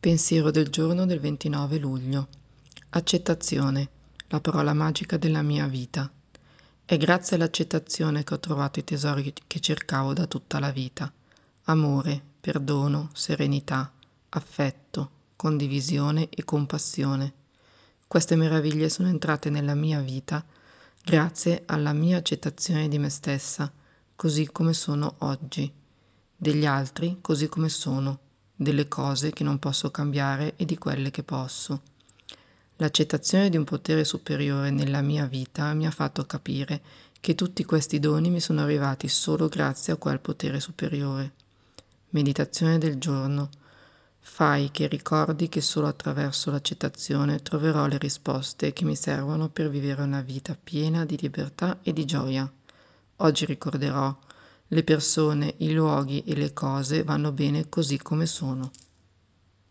Pensiero del giorno del 29 luglio. Accettazione, la parola magica della mia vita. È grazie all'accettazione che ho trovato i tesori che cercavo da tutta la vita. Amore, perdono, serenità, affetto, condivisione e compassione. Queste meraviglie sono entrate nella mia vita grazie alla mia accettazione di me stessa, così come sono oggi, degli altri così come sono delle cose che non posso cambiare e di quelle che posso. L'accettazione di un potere superiore nella mia vita mi ha fatto capire che tutti questi doni mi sono arrivati solo grazie a quel potere superiore. Meditazione del giorno. Fai che ricordi che solo attraverso l'accettazione troverò le risposte che mi servono per vivere una vita piena di libertà e di gioia. Oggi ricorderò le persone, i luoghi e le cose vanno bene così come sono.